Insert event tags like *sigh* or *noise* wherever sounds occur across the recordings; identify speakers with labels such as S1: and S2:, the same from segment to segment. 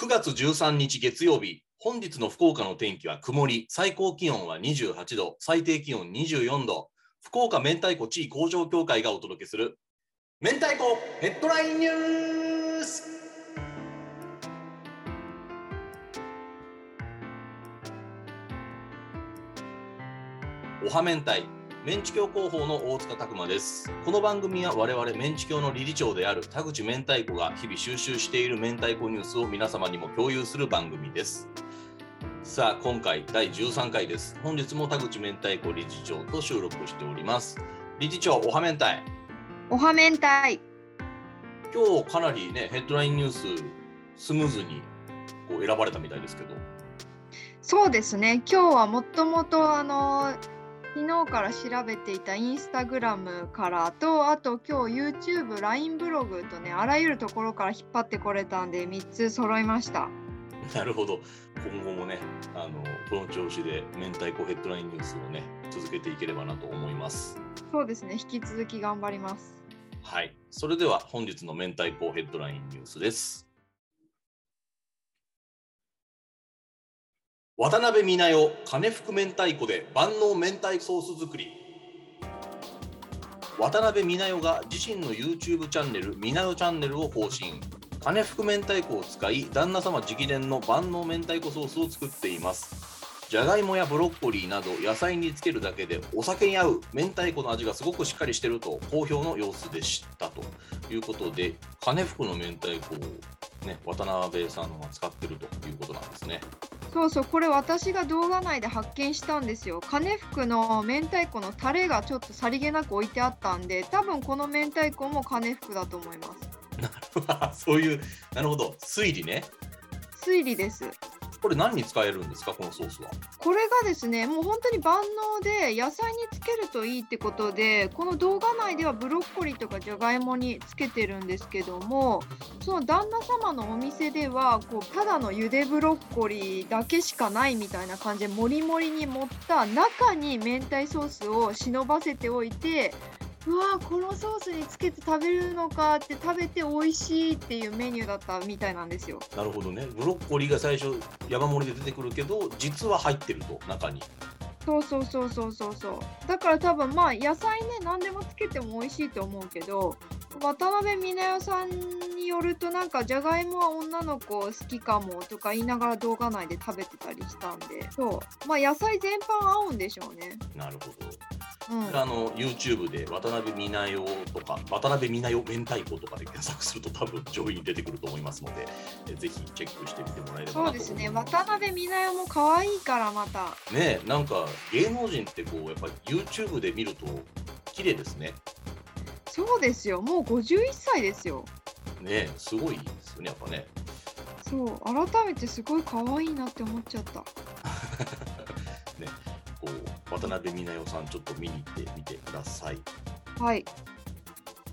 S1: 9月13日月曜日、本日の福岡の天気は曇り、最高気温は28度、最低気温24度。福岡明太子地位工場協会がお届けする明太子ヘッドラインニュースおは明太メンチ協広報の大塚拓馬です。この番組は我々メンチ協の理事長である田口明太子が日々収集している明太子ニュースを皆様にも共有する番組です。さあ今回第13回です。本日も田口明太子理事長と収録しております。理事長おは明太。
S2: おは明太。
S1: 今日かなりねヘッドラインニューススムーズにこう選ばれたみたいですけど。
S2: そうですね。今日はもともとあの昨日から調べていたインスタグラムからとあと今日 YouTube、LINE ブログとねあらゆるところから引っ張ってこれたんで3つ揃いました。
S1: なるほど今後もねあのこの調子で明太子ヘッドラインニュースをね続けていければなと思います。
S2: そうですね引き続き頑張ります。
S1: はいそれでは本日の明太子ヘッドラインニュースです。渡辺美奈代金福明太子で万能明太ソース作り。渡辺美奈代が自身の YouTube チャンネル美奈代チャンネルを更新。金福明太子を使い旦那様直伝の万能明太子ソースを作っています。じゃがいもやブロッコリーなど野菜につけるだけでお酒に合う明太子の味がすごくしっかりしてると好評の様子でした。ということで金福の明太子をね渡辺さんが使ってるということなんですね。
S2: そうそうこれ私が動画内で発見したんですよ。金福の明太子のタレがちょっとさりげなく置いてあったんで多分この明太子も金福だと思います。
S1: そういうなるほど推理ね
S2: 推理です。
S1: これ何に使えるんですかこのソースは？
S2: これがですねもう本当に万能で野菜につけるといいってことでこの動画内ではブロッコリーとかじゃがいもにつけてるんですけどもその旦那様のお店ではこうただのゆでブロッコリーだけしかないみたいな感じでもりもりに盛った中に明太ソースを忍ばせておいてうわーこのソースにつけて食べるのかって食べて美味しいっていうメニューだったみたいなんですよ。
S1: なるほどね。ブロッコリーが最初山盛りで出てくるけど実は入ってると中に。
S2: そうそうそうそうそうそう。だから多分まあ野菜ね何でもつけても美味しいと思うけど渡辺美奈代さんによるとなんかじゃがいもは女の子好きかもとか言いながら動画内で食べてたりしたんでそう。まあ野菜全般合うんでしょうね。
S1: なるほど
S2: うん。
S1: あの YouTube で渡辺美奈代とか渡辺美奈代明太子とかで検索すると多分上位に出てくると思いますのでえぜひチェックしてみてもらえれば
S2: そうですね。渡辺美奈代も可愛いからまた。
S1: ねえなんか芸能人ってこうやっぱり YouTube で見ると綺麗ですね。
S2: そうですよ。もう51歳ですよ。
S1: ねえすごいですよねやっぱね。
S2: そう。改めてすごい可愛いなって思っちゃった。*laughs*
S1: ね渡辺美奈代さんちょっと見に行ってみてください。
S2: はい。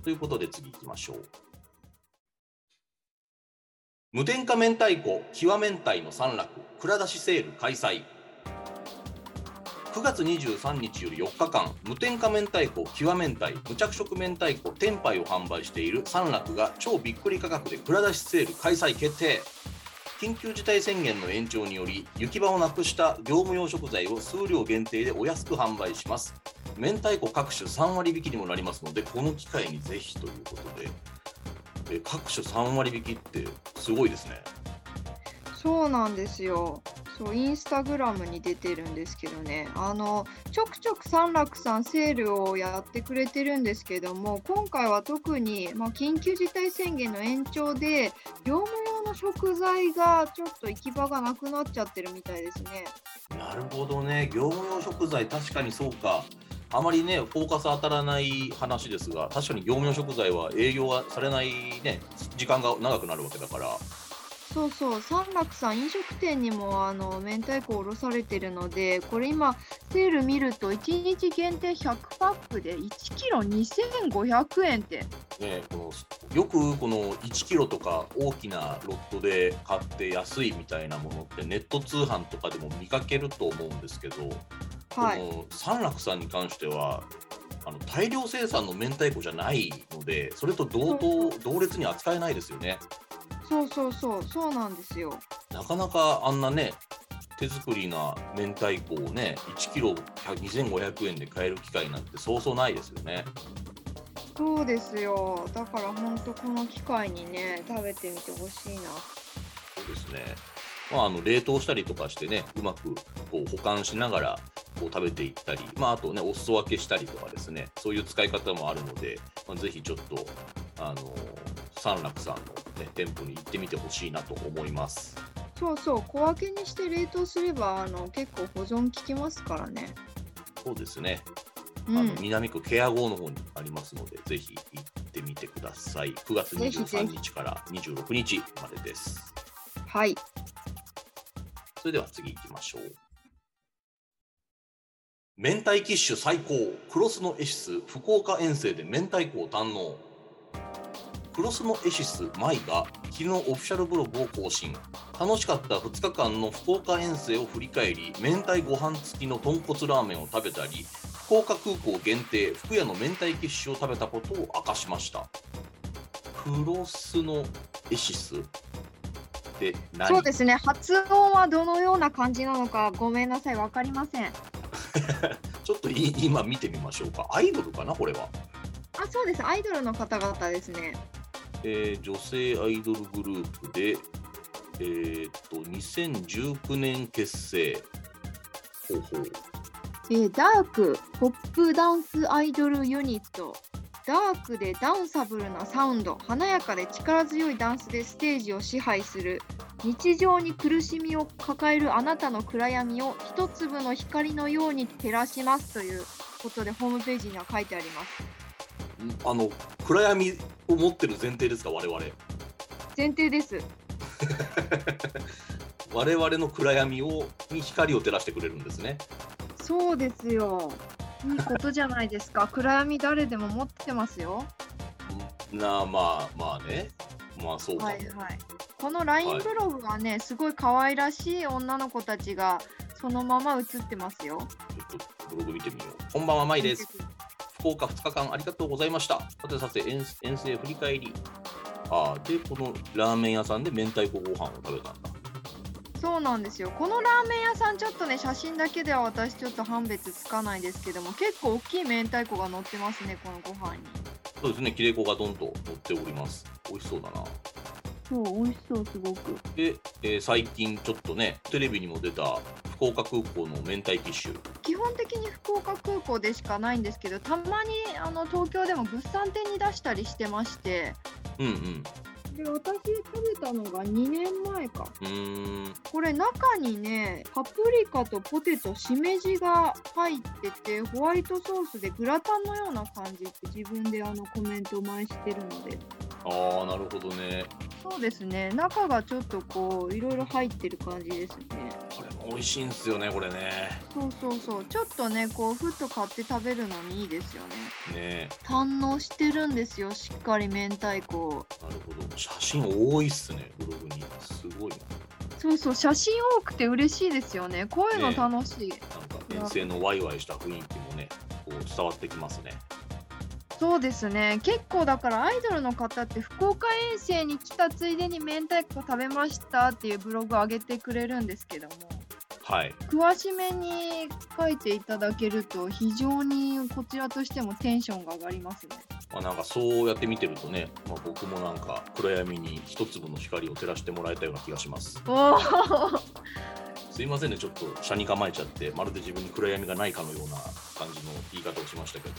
S1: ということで次行きましょう。無添加明太子極明太の三楽蔵出しセール開催。9月23日より4日間無添加明太子極明太無着色明太子天杯を販売している三楽が超びっくり価格で蔵出しセール開催決定緊急事態宣言の延長により行き場をなくした業務用食材を数量限定でお安く販売します。明太子各種3割引きにもなりますのでこの機会にぜひということで。え各種3割引きってすごいですね。
S2: そうなんですよ。そう、インスタグラムに出てるんですけどね、あの、ちょくちょく三楽さんセールをやってくれてるんですけども、今回は特に、まあ、緊急事態宣言の延長で、業務用の食材がちょっと行き場がなくなっちゃってるみたいですね。
S1: なるほどね。業務用食材確かにそうか。あまりねフォーカス当たらない話ですが確かに業務用食材は営業はされないね時間が長くなるわけだから。
S2: そうそう、三楽さん飲食店にもあの明太子を卸されてるので、これ今セール見ると1日限定100パックで1キロ2500円って。
S1: ね、このよくこの1キロとか大きなロットで買って安いみたいなものってネット通販とかでも見かけると思うんですけど、
S2: はい。
S1: この三楽さんに関してはあの大量生産の明太子じゃないのでそれと同等同列に扱えないですよね。
S2: そうそうそう、そうなんですよ。
S1: なかなかあんなね、手作りな明太子をね、1キロ2500円で買える機会なんてそうそうないですよね。
S2: そうですよ。だから本当この機会にね、食べてみてほしいな。
S1: そうですね。まあ、あの冷凍したりとかしてね、うまくこう保管しながらこう食べていったり、まあ、あとね、お裾分けしたりとかですね、そういう使い方もあるので、まあ、ぜひちょっと、あの三楽さんの、ね、店舗に行ってみてほしいなと思います。
S2: そうそう、小分けにして冷凍すれば、あの結構保存効きますからね。
S1: そうですね。あの
S2: うん。
S1: 南区ケア号の方にありますので、ぜひ行ってみてください。9月
S2: ぜひぜ
S1: 23
S2: ひ
S1: 日から26日までです。
S2: はい。
S1: それでは次行きましょう。明太キッシュ最高クロスのエシス福岡遠征で明太子を堪能クロスのエシスマイが昨日オフィシャルブログを更新楽しかった2日間の福岡遠征を振り返り明太ご飯付きの豚骨ラーメンを食べたり福岡空港限定福屋の明太キッシュを食べたことを明かしましたクロスのエシスって何？
S2: そうですね。発音はどのような感じなのか、ごめんなさい、わかりません。あ、*laughs*
S1: ちょっとい今見てみましょうか。アイドルかな、これは。
S2: そうです。アイドルの方々ですね。
S1: えー女性アイドルグループで、えーっと、2019年結成。ほうほう。
S2: えーダークポップダンスアイドルユニットダークでダンサブルなサウンド華やかで力強いダンスでステージを支配する日常に苦しみを抱えるあなたの暗闇を一粒の光のように照らしますということでホームページには書いてあります
S1: んあの、暗闇を持ってる前提ですか、我々。
S2: 前提です *laughs*
S1: 我々の暗闇をに光を照らしてくれるんですね。
S2: そうですよいいことじゃないですか *laughs* 暗闇誰でも持ってますよ
S1: なあ、まあ、まあね。まあ、そうかも。
S2: はいはい。この LINE ブログはね、すごい可愛らしい女の子たちがそのまま写ってますよ。
S1: ちょっとブログ見てみよう。こんばんは、まいです。福岡2日間ありがとうございました。さてさて遠遠征振り返り。ああ、で、このラーメン屋さんで明太子ご飯を食べたんだ。
S2: そうなんですよ。このラーメン屋さん、ちょっとね、写真だけでは私ちょっと判別つかないですけども、結構大きい明太子が乗ってますね、このご飯に。
S1: そうですね、切れ子がどんと乗っております。美味しそうだな。
S2: そう、美味しそう、すごく。
S1: で、えー最近ちょっとね、テレビにも出た福岡空港の明太キッシュ。
S2: 基本的に福岡空港でしかないんですけど、たまにあの東京でも物産展に出したりしてまして、
S1: うんうん。
S2: で、私食べたのが2年前か。
S1: うーん。
S2: これ中にねパプリカとポテトしめじが入っててホワイトソースでグラタンのような感じって自分であのコメント前してるので
S1: ああ、なるほどね。
S2: そうですね中がちょっとこういろいろ入ってる感じですね
S1: これも美味しいんですよね、これね。
S2: そうそうそうちょっとねこうふっと買って食べるのにいいですよね
S1: ね
S2: 堪能してるんですよしっかり明太子を
S1: なるほど。写真多いっすね、ブログに。すごいな。
S2: そうそう写真多くて嬉しいですよねこういうの
S1: ね
S2: 楽しい、
S1: なんか遠征のワイワイした雰囲気もね、こう伝わってきますね。
S2: そうですね結構だからアイドルの方って福岡遠征に来たついでに明太子食べましたっていうブログ上げてくれるんですけども
S1: はい。
S2: 詳しめに書いていただけると非常にこちらとしてもテンションが上がりますね。
S1: まあ、なんかそうやって見てるとね、まあ、僕もなんか暗闇に一粒の光を照らしてもらえたような気がします。
S2: おお
S1: すいませんね、ちょっと車に構えちゃって、まるで自分に暗闇がないかのような感じの言い方をしましたけど、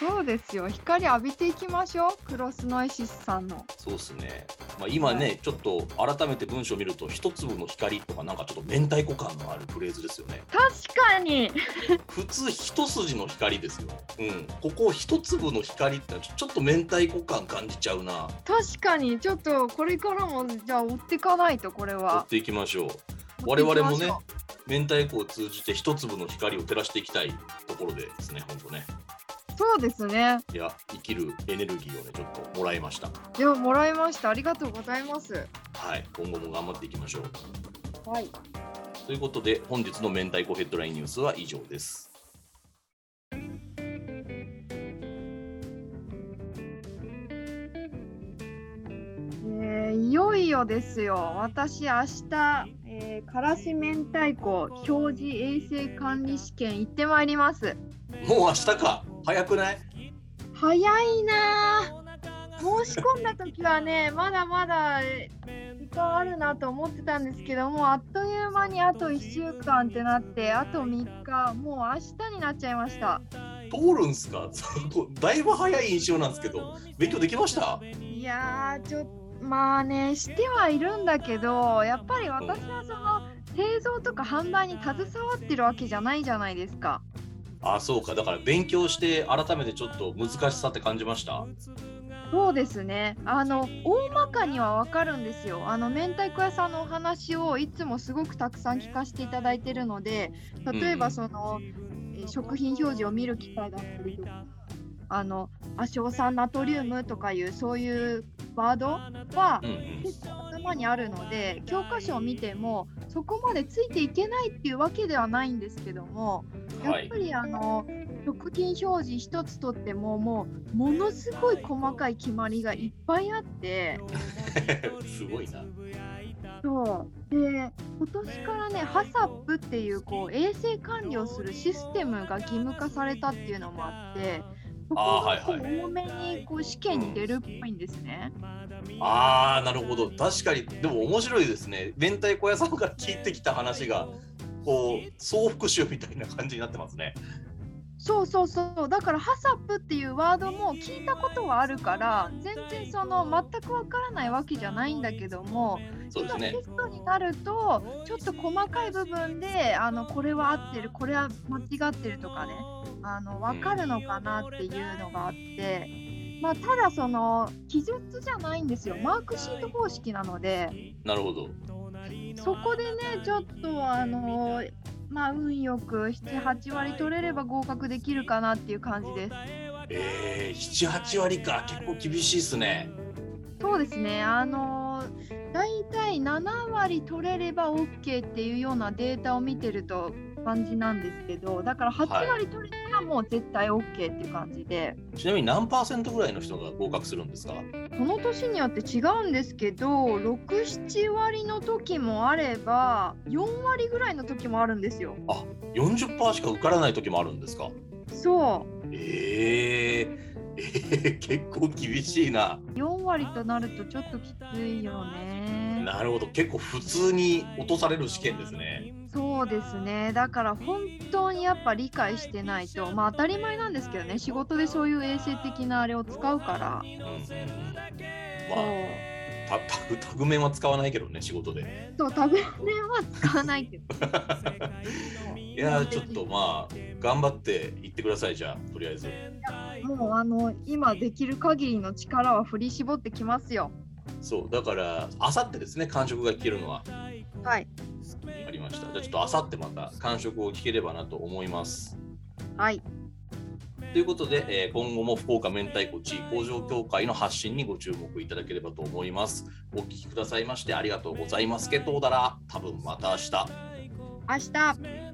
S2: そうですよ光浴びていきましょうクロスノイシスさんの。
S1: そうですね。まあ、今ね、
S2: は
S1: ちょっと改めて文章を見ると、一粒の光とか、なんかちょっと明太子感のあるフレーズですよね。
S2: 確かに
S1: 普通、一筋の光ですよ。うん。ここ、一粒の光ってちょっと明太子感感じちゃうな。
S2: 確かにちょっとこれからもじゃあ追っていかないとこれ
S1: 追
S2: は
S1: っ。ていきましょう。
S2: 追ってい
S1: 我
S2: きましょう
S1: 々もね、明太子を通じて一粒の光を照らしていきたいところでですね、本当ね。
S2: そうですね。
S1: いや、生きるエネルギーをね、ちょっともらいました。
S2: でももらいました。ありがとうございます。
S1: はい、今後も頑張っていきましょう。
S2: はい。
S1: ということで、本日の明太子ヘッドラインニュースは以上です。
S2: えーいよいよよですよ。私、明日、えー、からし明太子表示衛生管理試験行ってまいります。
S1: もう明日か。早くない？
S2: 早いなぁ。申し込んだ時はね、まだまだえー時間あるなと思ってたんですけども、あっという間にあと1週間ってなって、あと3日、もう明日になっちゃいました。
S1: 通るんすか？*laughs* だいぶ早い印象なんですけど、勉強できました？
S2: いやー、ちょっと、まあね、してはいるんだけど、やっぱり私はその製造とか販売に携わってるわけじゃないじゃないですか。
S1: あ、そうか。だから勉強して改めてちょっと難しさって感じました？
S2: そうですね。あの大まかにはわかるんですよ。あの明太子屋さんのお話をいつもすごくたくさん聞かせていただいてるので、例えば
S1: うん
S2: その、えー食品表示を見る機会だったりとか、あの亜硝酸ナトリウムとかいうそういうワードは
S1: うんうん。
S2: 結構頭にあるので、教科書を見てもそこまでついていけないっていうわけではないんですけども、や
S1: はい
S2: っぱ。りあの食品表示一つとってももうものすごい細かい決まりがいっぱいあって *laughs*
S1: すごいな。
S2: そうで今年からね HACCP っていうこう衛生管理をするシステムが義務化されたっていうのもあってそここ多めにこう試験に出るっぽいんですね。
S1: ああ、なるほど。確かに、でも面白いですね。明太子屋さんから聞いてきた話が、こう、総復習みたいな感じになってますね。
S2: そうそうそうだから HACCP っていうワードも聞いたことはあるから全然その全くわからないわけじゃないんだけども
S1: そうですね
S2: テ。ストになるとちょっと細かい部分であのこれは合ってるこれは間違ってるとかねあの分かるのかなっていうのがあって、まあ、ただその記述じゃないんですよマークシート方式なので
S1: なるほど。
S2: そこでねちょっとあのまあ運よく78割取れれば合格できるかなっていう感じです。
S1: えー、7、8割か。結構厳しいですね。
S2: そうですね、あのだいたい7割取れれば OK っていうようなデータを見てると感じなんですけど、だから8割取れたらもう絶対 OK っていう感じで、
S1: ちなみに何パーセントぐらいの人が合格するんですか？
S2: この年によって違うんですけど、6、7割の時もあれば、4割ぐらいの時もあるんですよ。
S1: 40%しか受からない時もあるんですか？
S2: そう、
S1: えー、えー、結構厳しいな。
S2: 4割となるとちょっときついよね。
S1: なるほど。結構普通に落とされる試験ですね。
S2: そうですね。だから本当にやっぱ理解してないと、まあ当たり前なんですけどね、仕事でそういう衛生的なあれを使うから。
S1: まあ、タタグタグ面は使わないけどね、仕事で。
S2: そう、タグネは使わないけど。*laughs*
S1: いやー、ちょっとまあ、頑張っていってください、じゃあ、とりあえず。
S2: もうあの今できる限りの力は振り絞ってきますよ。
S1: そう、だから、あさってですね、感触が聞けるのは
S2: はい。
S1: ありました。じゃあ、ちょっとあさってまた感触を聞ければなと思います。
S2: はい。
S1: ということで、えー今後も福岡明太子地位工場協会の発信にご注目いただければと思います。お聞きくださいましてありがとうございます。けどうだら、多分また明日。
S2: 明日。